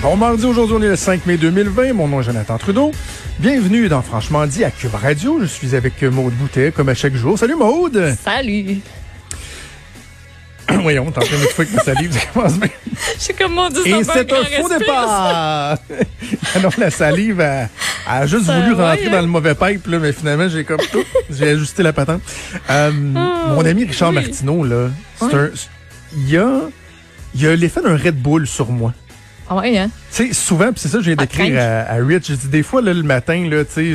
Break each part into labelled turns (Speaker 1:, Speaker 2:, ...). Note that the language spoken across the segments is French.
Speaker 1: Bon mardi, aujourd'hui on est le 5 mai 2020. Mon nom est Jonathan Trudeau. Bienvenue dans Franchement dit à Cube Radio. Je suis avec Maude Boutet comme à chaque jour. Salut Maude!
Speaker 2: Salut!
Speaker 1: Voyons, t'es en train de fois que ma salive, ça commence bien.
Speaker 2: Je suis comme mon Dieu,
Speaker 1: Et
Speaker 2: ça
Speaker 1: c'est un faux départ! Alors la salive a, a juste
Speaker 2: Ça
Speaker 1: voulu rentrer
Speaker 2: hein?
Speaker 1: dans le mauvais pipe, là, mais finalement j'ai comme tout. J'ai ajusté la patente. Euh, mon ami Richard
Speaker 2: oui.
Speaker 1: Martineau, là, c'est un. Il y a. Il y a l'effet d'un Red Bull sur moi.
Speaker 2: Ah hein?
Speaker 1: Tu sais, souvent, c'est ça que j'ai d'écrire à, à Rich, j'ai dit des fois, là, le matin, là, tu sais,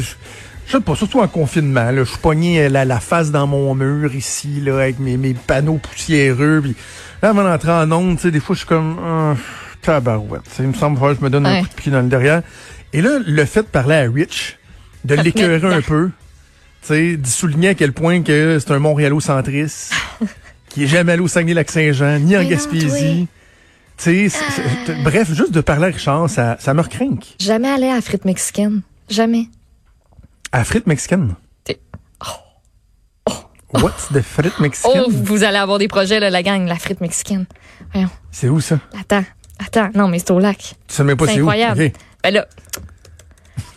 Speaker 1: je sais pas, surtout en confinement, là, je suis pogné la, la face dans mon mur ici, là, avec mes, mes panneaux poussiéreux, puis là, avant d'entrer en onde, tu sais, des fois, je suis comme, ah, tabarouette, il me semble que je me donne un coup de pied dans le derrière. Et là, le fait de parler à Rich, de l'écœurer un peu, tu sais, d'y souligner à quel point que c'est un Montréalocentriste, qui est jamais allé au Saguenay-Lac-Saint-Jean, ni en Gaspésie. Tu sais, c'est- c'est- bref, juste de parler à Richard, ça, ça me recrinque.
Speaker 2: Jamais aller à la frite mexicaine. Jamais.
Speaker 1: À frites mexicaines.
Speaker 2: T'es-
Speaker 1: What's the frites mexicaine?
Speaker 2: Oh, vous allez avoir des projets, là, la gang, la frite mexicaine. Voyons.
Speaker 1: C'est où ça?
Speaker 2: Attends. Attends. Non, mais c'est au lac.
Speaker 1: Tu sais même pas
Speaker 2: C'est
Speaker 1: c'est où?
Speaker 2: incroyable.
Speaker 1: Ok.
Speaker 2: Ben là.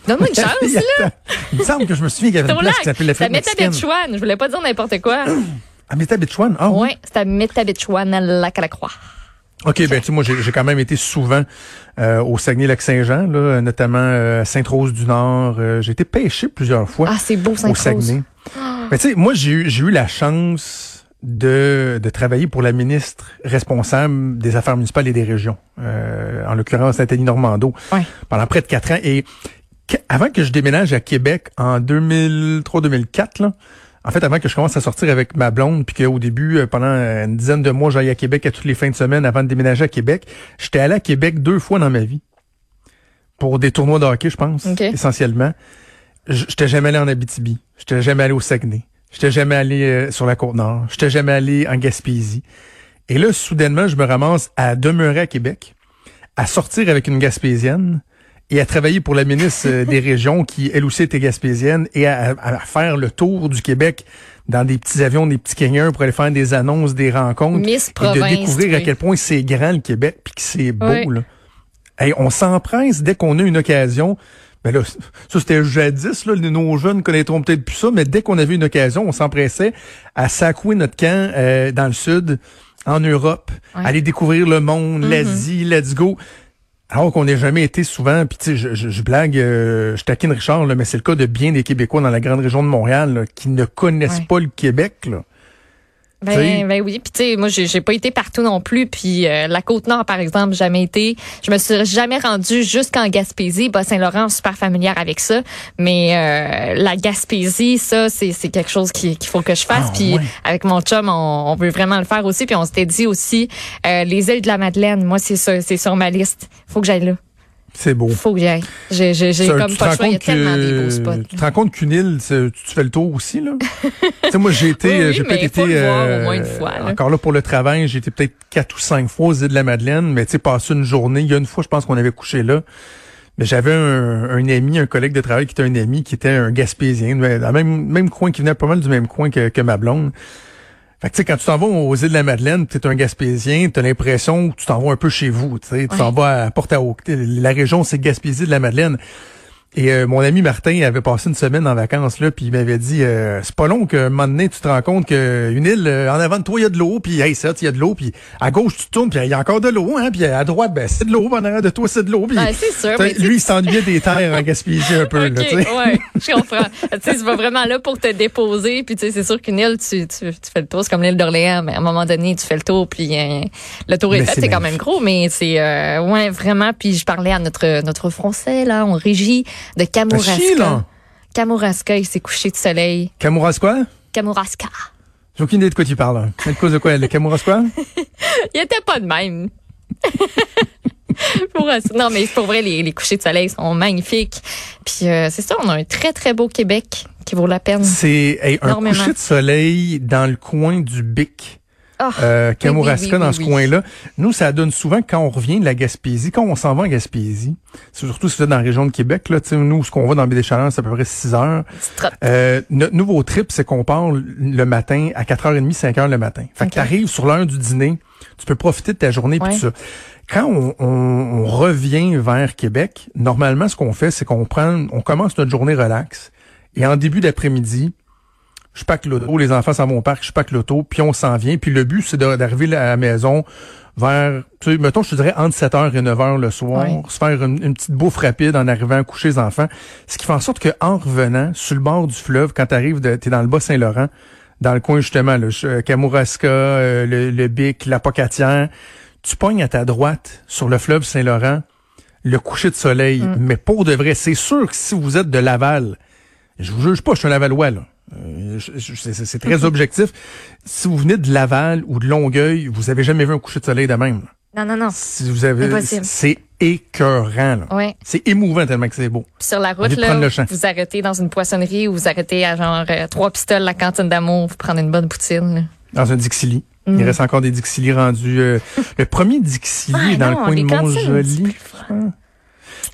Speaker 2: Donne-moi une chance, là.
Speaker 1: Il me semble que je me souviens qu'il y avait une place
Speaker 2: lac.
Speaker 1: qui s'appelait la
Speaker 2: C'est à
Speaker 1: frite mexicaine.
Speaker 2: Métabetchouane. Je voulais pas dire n'importe quoi.
Speaker 1: À Métabetchouane? Ah oui?
Speaker 2: ouais, c'est à Métabetchouane, à lac à la croix.
Speaker 1: OK, ben tu sais, moi, j'ai quand même été souvent euh, au Saguenay-Lac-Saint-Jean, là, notamment euh, Sainte-Rose-du-Nord. Euh, j'ai été pêché plusieurs fois.
Speaker 2: Ah, c'est beau,
Speaker 1: au
Speaker 2: Sainte-Rose.
Speaker 1: Saguenay. Mais tu sais, moi, j'ai eu, j'ai eu la chance de, de travailler pour la ministre responsable des Affaires municipales et des régions, euh, en l'occurrence Nathalie Normando,
Speaker 2: Ouais.
Speaker 1: pendant près de quatre ans. Et avant que je déménage à Québec en 2003-2004, là, en fait, avant que je commence à sortir avec ma blonde, puis qu'au début, euh, pendant une dizaine de mois, j'allais à Québec à toutes les fins de semaine avant de déménager à Québec, j'étais allé à Québec deux fois dans ma vie. Pour des tournois de hockey, je pense,
Speaker 2: Ok.
Speaker 1: essentiellement. J'étais jamais allé en Abitibi. J'étais jamais allé au Saguenay. J'étais jamais allé euh, sur la Côte-Nord. J'étais jamais allé en Gaspésie. Et là, soudainement, je me ramasse à demeurer à Québec, à sortir avec une Gaspésienne et à travailler pour la ministre euh, des Régions qui, elle aussi, était gaspésienne et à, à- à faire le tour du Québec dans des petits avions, des petits canyons pour aller faire des annonces, des rencontres
Speaker 2: Miss
Speaker 1: et de découvrir à quel point c'est grand le Québec puis que c'est beau.
Speaker 2: Oui.
Speaker 1: Là. Hey, on s'empresse dès qu'on a une occasion. Ben là, ça c'était jadis, là, nos jeunes connaîtront peut-être plus ça, mais dès qu'on avait une occasion, on s'empressait à sacouer notre camp euh, dans le sud, en Europe,
Speaker 2: Ouais. Mm-hmm.
Speaker 1: aller découvrir le monde, l'Asie, let's go. Alors qu'on n'ait jamais été souvent, puis tu sais, je, je, je blague, euh, je taquine Richard, là, mais c'est le cas de bien des Québécois dans la grande région de Montréal là, qui ne connaissent
Speaker 2: Ouais.
Speaker 1: pas le Québec. Là.
Speaker 2: Ben, ben oui, puis tu sais, moi j'ai pas été partout non plus, puis euh, la côte nord par exemple, jamais été. Je me suis jamais rendue jusqu'en Gaspésie, bas Saint-Laurent, super familière avec ça, mais euh, la Gaspésie, ça c'est quelque chose qui- qu'il faut que je fasse.
Speaker 1: Ah,
Speaker 2: puis avec mon chum, on, on veut vraiment le faire aussi, puis on s'était dit aussi euh, les îles de la Madeleine. Moi c'est ça, c'est sur ma liste. Faut que j'aille là.
Speaker 1: C'est beau.
Speaker 2: Faut que. J'ai j'ai j'ai comme
Speaker 1: tu te
Speaker 2: pas le
Speaker 1: rends
Speaker 2: choix. Il y a tellement des beaux spots.
Speaker 1: Tu te rends compte qu'une île, tu, tu fais le tour aussi, là? tu sais, moi, j'ai été,
Speaker 2: Oui, oui,
Speaker 1: j'ai peut-être été,
Speaker 2: au
Speaker 1: euh,
Speaker 2: moins une fois, là.
Speaker 1: encore là pour le travail, j'ai été peut-être quatre ou cinq fois aux îles de la Madeleine, mais tu sais, passé une journée, il y a une fois, je pense qu'on avait couché là. Mais j'avais un, un ami, un collègue de travail qui était un ami, qui était un Gaspésien, dans le même, même coin, qui venait pas mal du même coin que, que ma blonde. Fait que quand tu t'en vas aux îles de la Madeleine, tu es un Gaspésien, tu as l'impression que tu t'en vas un peu chez vous. Tu t'en vas à Porte à La région, c'est Gaspésie de la Madeleine. Et euh, mon ami Martin avait passé une semaine en vacances là, puis il m'avait dit euh, c'est pas long que un moment donné tu te rends compte qu'une île euh, en avant de toi il y a de l'eau, puis hey ça il y a de l'eau, puis à gauche tu tournes puis il y a encore de l'eau, hein, puis à droite ben c'est de l'eau, en arrière de toi c'est de l'eau, puis
Speaker 2: Ben, c'est sûr, mais
Speaker 1: lui il s'ennuyait des terres en Gaspésie un peu
Speaker 2: OK,
Speaker 1: là, tu sais.
Speaker 2: ouais, je comprends. tu sais, vas vraiment là pour te déposer, puis tu sais, c'est sûr qu'une île, tu, tu, tu fais le tour, c'est comme l'île d'Orléans, mais à un moment donné, tu fais le tour, puis euh, le tour est
Speaker 1: Mais
Speaker 2: fait,
Speaker 1: c'est
Speaker 2: quand même gros, mais c'est, euh, ouais, vraiment, puis je parlais à notre notre français, là, en régie, de Kamouraska. Kamouraska, il s'est couché de soleil.
Speaker 1: Kamouraska?
Speaker 2: Kamouraska.
Speaker 1: J'ai aucune idée de quoi tu parles. De cause de quoi? Le Kamouraska?
Speaker 2: Il était pas de même. Pour. Non, mais pour vrai, les, les couchers de soleil sont magnifiques. Puis euh, c'est ça, on a un très, très beau Québec qui vaut la peine.
Speaker 1: C'est hey, un coucher de soleil dans le coin du Bic.
Speaker 2: Ah,
Speaker 1: euh, Kamouraska
Speaker 2: oui, oui, oui,
Speaker 1: dans ce coin-là. Nous, ça donne souvent quand on revient de la Gaspésie, quand on s'en va en Gaspésie, c'est surtout si vous êtes dans la région de Québec, là, nous, ce qu'on va dans des Chaleurs, c'est à peu près 6 heures. Euh, notre nouveau trip, c'est qu'on part le matin à 4h30, 5h le matin. Fait
Speaker 2: Ok.
Speaker 1: que t'arrives sur l'heure du dîner, tu peux profiter de ta journée puis ça. Quand on, on- on revient vers Québec, normalement, ce qu'on fait, c'est qu'on prend, on commence notre journée relax et en début d'après-midi, je pack l'auto, les enfants s'en vont au parc, je pack l'auto, puis on s'en vient. Puis le but, c'est d'arriver à la maison vers, tu sais, mettons, je te dirais entre 7h et 9h le soir, se faire une, une petite bouffe rapide en arrivant à coucher les enfants. Ce qui fait en sorte que en revenant, sur le bord du fleuve, quand t'arrives, de- t'es dans le Bas-Saint-Laurent, dans le coin justement, là, je- Kamouraska, euh, le, le Bic, la Pocatière, tu pognes à ta droite sur le fleuve Saint-Laurent, le coucher de soleil.
Speaker 2: Mm.
Speaker 1: Mais pour de vrai, c'est sûr que si vous êtes de Laval, je vous juge pas, je suis un Lavallois, là. Euh, c'est- très objectif. Si vous venez de Laval ou de Longueuil, vous avez jamais vu un coucher de soleil de même. là.
Speaker 2: Non, non, non.
Speaker 1: Si vous avez, c'est écœurant, là.
Speaker 2: Ouais.
Speaker 1: C'est émouvant tellement que c'est beau.
Speaker 2: Puis sur la route, là,
Speaker 1: le champ.
Speaker 2: vous arrêtez dans une poissonnerie ou vous arrêtez à genre euh, trois pistoles, la cantine d'amour, vous prenez une bonne poutine. là.
Speaker 1: Dans un Dixili.
Speaker 2: Mm.
Speaker 1: Il reste encore des Dixili rendus. euh, le premier Dixili
Speaker 2: Ah,
Speaker 1: dans
Speaker 2: non,
Speaker 1: le coin de
Speaker 2: cantines,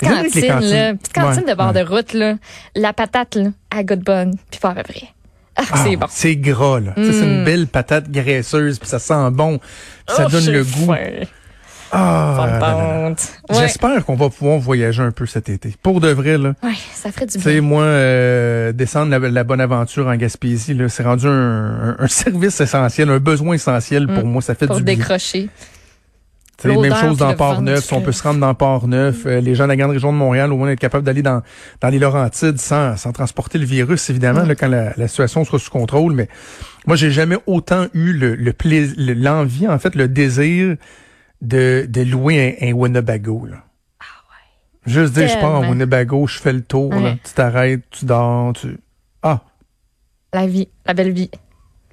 Speaker 1: j'aime
Speaker 2: Cantine, là, petite cantine
Speaker 1: Ouais,
Speaker 2: de bord
Speaker 1: ouais.
Speaker 2: de route, là. La patate, là, à goût de bonne, puis peu près. Ah,
Speaker 1: Ah,
Speaker 2: c'est bon.
Speaker 1: C'est gras, là. C'est une
Speaker 2: Mm.
Speaker 1: belle patate graisseuse, puis ça sent bon. puis ça
Speaker 2: Oh,
Speaker 1: donne le goût.
Speaker 2: faim.
Speaker 1: Ah.
Speaker 2: Ouais.
Speaker 1: J'espère qu'on va pouvoir voyager un peu cet été. Pour de vrai, là.
Speaker 2: Ouais, ça ferait du
Speaker 1: Tu sais,
Speaker 2: bien.
Speaker 1: moi, euh, descendre la, la bonne aventure en Gaspésie, là, c'est rendu un, un- un service essentiel, un besoin essentiel pour
Speaker 2: Mm.
Speaker 1: moi. Ça fait
Speaker 2: Pour
Speaker 1: du bien.
Speaker 2: décrocher.
Speaker 1: Sais, Même chose dans Port-Neuf. Si on peut se rendre dans Port-Neuf, euh, les gens de la grande région de Montréal, au moins être capable d'aller dans, dans les Laurentides sans, sans transporter le virus, évidemment,
Speaker 2: Mm.
Speaker 1: là, quand la, la situation sera sous contrôle. Mais moi, j'ai jamais autant eu le, le plais- le- l'envie, en fait, le désir de, de louer un, un Winnebago. Là. Juste dire, je pars en. Winnebago, je fais le tour, là,
Speaker 2: Ouais.
Speaker 1: tu t'arrêtes, tu dors, tu... Ah,
Speaker 2: La vie, la belle vie.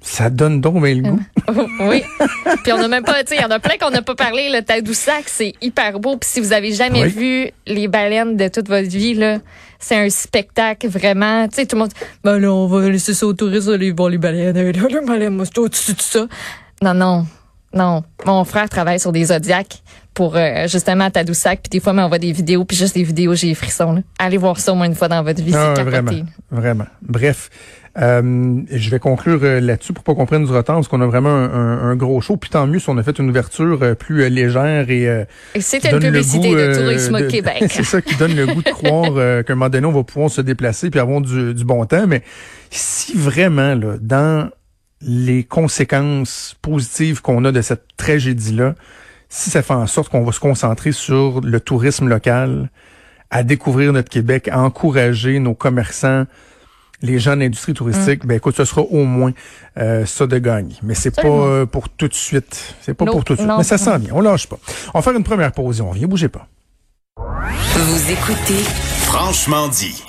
Speaker 1: Ça donne donc bien le goût.
Speaker 2: Oui. Puis on n'a même pas, tu sais, il y en a plein qu'on n'a pas parlé. Le Tadoussac, c'est hyper beau. Puis si vous avez jamais
Speaker 1: Oui.
Speaker 2: vu les baleines de toute votre vie, là, c'est un spectacle vraiment. Tu sais, tout le monde, dit, ben là, on va laisser ça aux touristes, aller voir les baleines. Là, Les baleines, moi, c'est au-dessus de ça. Non, non. Non, mon frère travaille sur des zodiacs pour euh, justement à Tadoussac, puis des fois, il m'envoie des vidéos, puis juste des vidéos, j'ai les frissons. Là. Allez voir ça au moins une fois dans votre vie,
Speaker 1: Ah,
Speaker 2: c'est capoté.
Speaker 1: vraiment, vraiment. Bref, euh, je vais conclure euh, là-dessus pour pas qu'on prenne du retard, parce qu'on a vraiment un, un- un gros show. Puis tant mieux si on a fait une ouverture euh, plus légère et
Speaker 2: Et c'est
Speaker 1: qui
Speaker 2: une publicité
Speaker 1: goût,
Speaker 2: de Tourisme
Speaker 1: de-
Speaker 2: Québec.
Speaker 1: c'est ça qui donne le goût de croire euh, qu'à un moment donné, on va pouvoir se déplacer puis avoir du, du bon temps. Mais si vraiment, là, dans les conséquences positives qu'on a de cette tragédie-là, si ça fait en sorte qu'on va se concentrer sur le tourisme local, à découvrir notre Québec, à encourager nos commerçants, les gens de l'industrie
Speaker 2: Mm.
Speaker 1: touristique, ben écoute, ce sera au moins euh, ça de gagne. Mais c'est pas euh, pour tout de suite. C'est pas
Speaker 2: Non,
Speaker 1: pour tout de suite.
Speaker 2: non.
Speaker 1: Mais ça sent bien. On lâche pas. On va faire une première pause et on vient. Bougez pas.
Speaker 3: Vous écoutez
Speaker 4: Franchement dit.